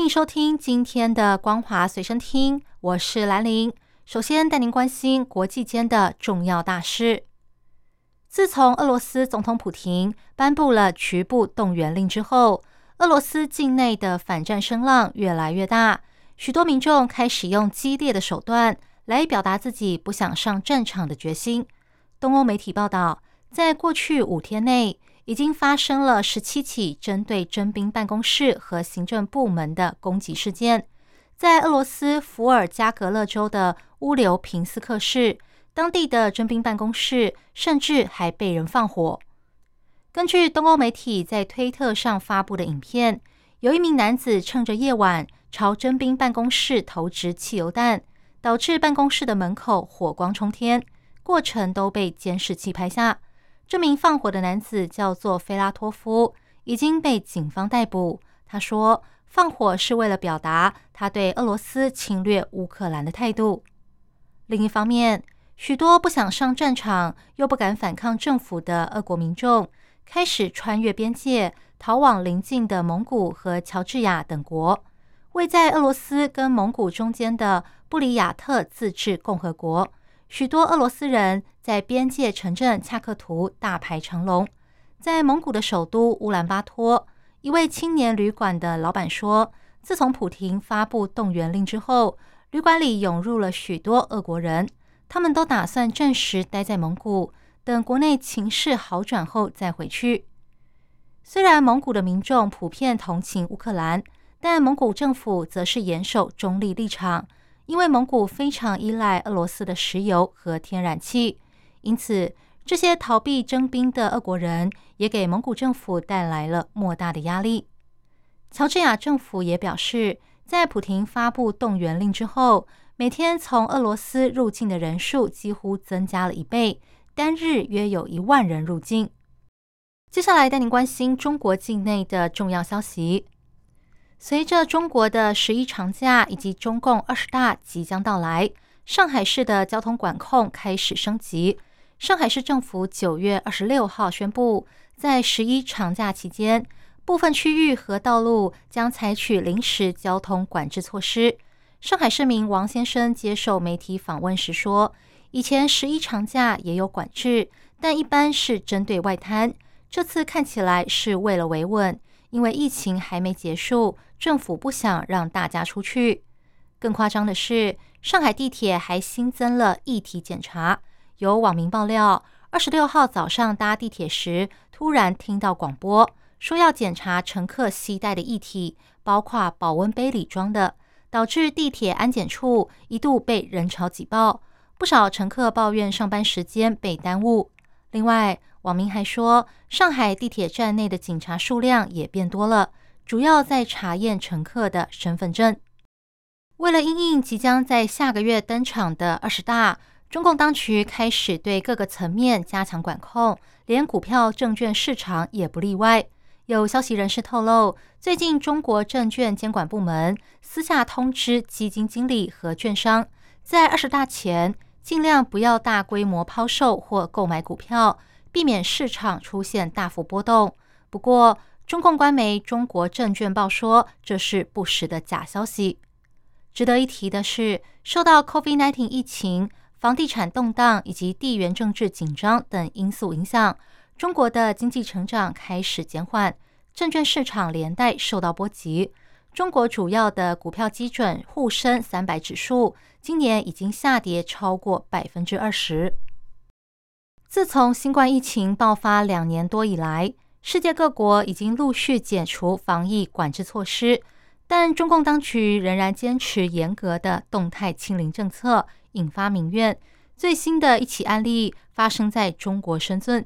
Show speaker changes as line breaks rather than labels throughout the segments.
欢迎收听今天的光华随身听，我是兰玲。首先带您关心国际间的重要大事。自从俄罗斯总统普廷颁布了局部动员令之后，俄罗斯境内的反战声浪越来越大，许多民众开始用激烈的手段来表达自己不想上战场的决心。东欧媒体报道，在过去五天内，已经发生了十七起针对征兵办公室和行政部门的攻击事件。在俄罗斯伏尔加格勒州的乌留平斯克市，当地的征兵办公室甚至还被人放火。根据东欧媒体在推特上发布的影片，有一名男子趁着夜晚朝征兵办公室投掷汽油弹，导致办公室的门口火光冲天，过程都被监视器拍下。这名放火的男子叫做菲拉托夫，已经被警方逮捕。他说，放火是为了表达他对俄罗斯侵略乌克兰的态度。另一方面，许多不想上战场又不敢反抗政府的俄国民众，开始穿越边界，逃往邻近的蒙古和乔治亚等国。位在俄罗斯跟蒙古中间的布里亚特自治共和国。许多俄罗斯人在边界城镇恰克图大排长龙。在蒙古的首都乌兰巴托，一位青年旅馆的老板说：“自从普廷发布动员令之后，旅馆里涌入了许多俄国人，他们都打算暂时待在蒙古，等国内情势好转后再回去。”虽然蒙古的民众普遍同情乌克兰，但蒙古政府则是严守中立立场。因为蒙古非常依赖俄罗斯的石油和天然气，因此这些逃避征兵的俄国人也给蒙古政府带来了莫大的压力。乔治亚政府也表示，在普廷发布动员令之后，每天从俄罗斯入境的人数几乎增加了一倍，单日约有一万人入境。接下来带您关心中国境内的重要消息。随着中国的十一长假以及中共二十大即将到来，上海市的交通管控开始升级。上海市政府九月二十六号宣布，在十一长假期间，部分区域和道路将采取临时交通管制措施。上海市民王先生接受媒体访问时说：“以前十一长假也有管制，但一般是针对外滩，这次看起来是为了维稳。”因为疫情还没结束，政府不想让大家出去。更夸张的是，上海地铁还新增了液体检查。有网民爆料，二十六号早上搭地铁时，突然听到广播说要检查乘客携带的液体，包括保温杯里装的，导致地铁安检处一度被人潮挤爆，不少乘客抱怨上班时间被耽误。另外，网民还说，上海地铁站内的警察数量也变多了，主要在查验乘客的身份证。为了应应即将在下个月登场的二十大，中共当局开始对各个层面加强管控，连股票证券市场也不例外。有消息人士透露，最近中国证券监管部门私下通知基金经理和券商，在二十大前尽量不要大规模抛售或购买股票。避免市场出现大幅波动。不过，中共官媒《中国证券报》说这是不实的假消息。值得一提的是，受到 COVID-19 疫情、房地产动荡以及地缘政治紧张等因素影响，中国的经济成长开始减缓，证券市场连带受到波及。中国主要的股票基准沪深三百指数今年已经下跌超过百分之二十。自从新冠疫情爆发两年多以来，世界各国已经陆续解除防疫管制措施，但中共当局仍然坚持严格的动态清零政策，引发民怨。最新的一起案例发生在中国深圳，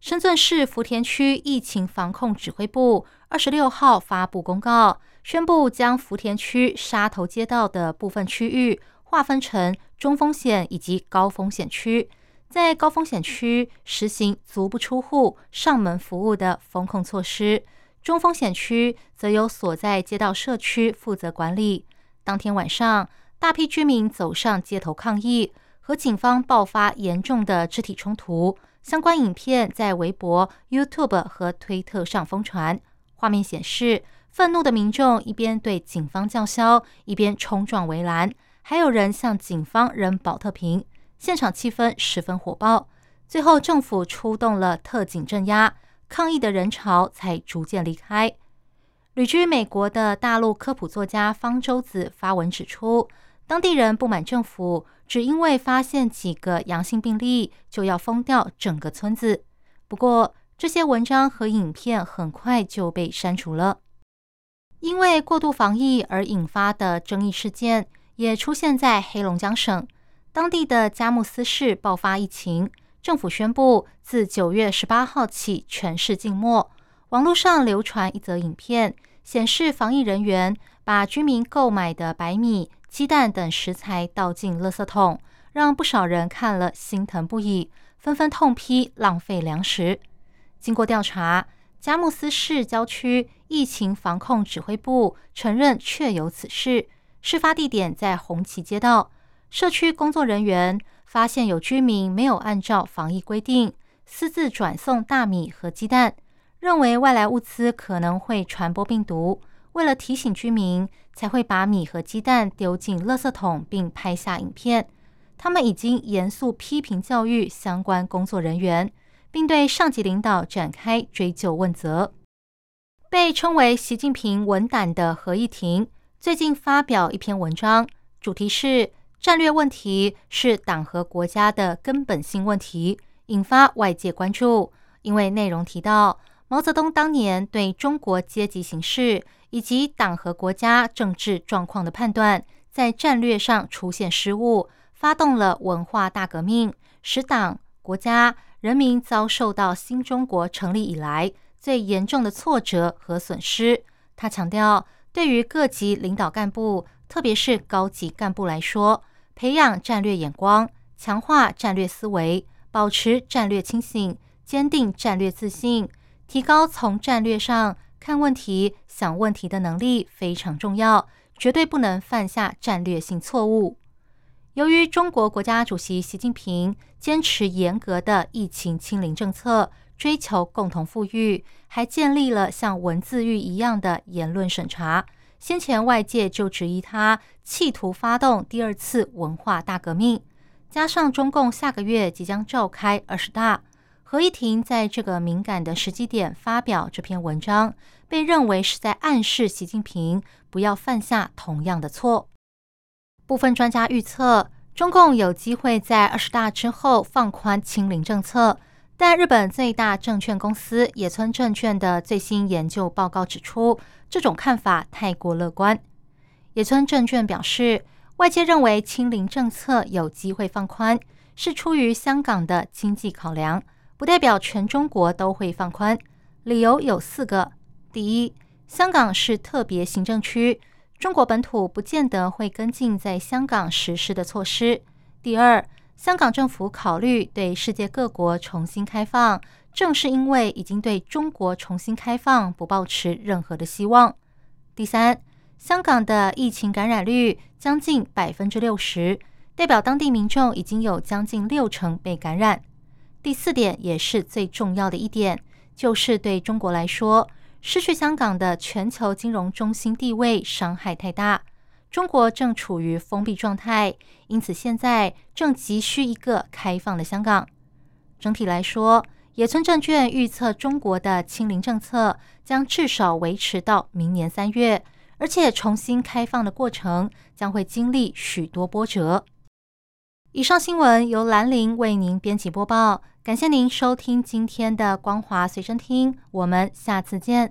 深圳市福田区疫情防控指挥部二十六号发布公告，宣布将福田区沙头街道的部分区域划分成中风险以及高风险区。在高风险区实行足不出户、上门服务的风控措施，中风险区则由所在街道社区负责管理。当天晚上，大批居民走上街头抗议，和警方爆发严重的肢体冲突。相关影片在微博、YouTube 和推特上疯传。画面显示，愤怒的民众一边对警方叫嚣，一边冲撞围栏，还有人向警方扔保特瓶。现场气氛十分火爆，最后政府出动了特警镇压，抗议的人潮才逐渐离开。旅居美国的大陆科普作家方舟子发文指出，当地人不满政府只因为发现几个阳性病例就要封掉整个村子。不过，这些文章和影片很快就被删除了，因为过度防疫而引发的争议事件也出现在黑龙江省。当地的佳木斯市爆发疫情，政府宣布自九月十八号起全市静默。网络上流传一则影片，显示防疫人员把居民购买的白米、鸡蛋等食材倒进垃圾桶，让不少人看了心疼不已，纷纷痛批浪费粮食。经过调查，佳木斯市郊区疫情防控指挥部承认确有此事，事发地点在红旗街道。社区工作人员发现有居民没有按照防疫规定私自转送大米和鸡蛋，认为外来物资可能会传播病毒。为了提醒居民，才会把米和鸡蛋丢进垃圾桶，并拍下影片。他们已经严肃批评教育相关工作人员，并对上级领导展开追究问责。被称为习近平文胆的何一婷最近发表一篇文章，主题是。战略问题是党和国家的根本性问题，引发外界关注。因为内容提到毛泽东当年对中国阶级形势以及党和国家政治状况的判断，在战略上出现失误，发动了文化大革命，使党、国家、人民遭受到新中国成立以来最严重的挫折和损失。他强调，对于各级领导干部。特别是高级干部来说，培养战略眼光，强化战略思维，保持战略清醒，坚定战略自信，提高从战略上看问题、想问题的能力非常重要，绝对不能犯下战略性错误。由于中国国家主席习近平坚持严格的疫情清零政策，追求共同富裕，还建立了像文字狱一样的言论审查。先前外界就质疑他企图发动第二次文化大革命，加上中共下个月即将召开二十大，何一婷在这个敏感的时机点发表这篇文章，被认为是在暗示习近平不要犯下同样的错。部分专家预测，中共有机会在二十大之后放宽清零政策。但日本最大证券公司野村证券的最新研究报告指出，这种看法太过乐观。野村证券表示，外界认为清零政策有机会放宽，是出于香港的经济考量，不代表全中国都会放宽。理由有四个：第一，香港是特别行政区，中国本土不见得会跟进在香港实施的措施；第二，香港政府考虑对世界各国重新开放，正是因为已经对中国重新开放不抱持任何的希望。第三，香港的疫情感染率将近百分之六十，代表当地民众已经有将近六成被感染。第四点也是最重要的一点，就是对中国来说，失去香港的全球金融中心地位伤害太大。中国正处于封闭状态，因此现在正急需一个开放的香港。整体来说，野村证券预测中国的清零政策将至少维持到明年三月，而且重新开放的过程将会经历许多波折。以上新闻由兰陵为您编辑播报，感谢您收听今天的光华随身听，我们下次见。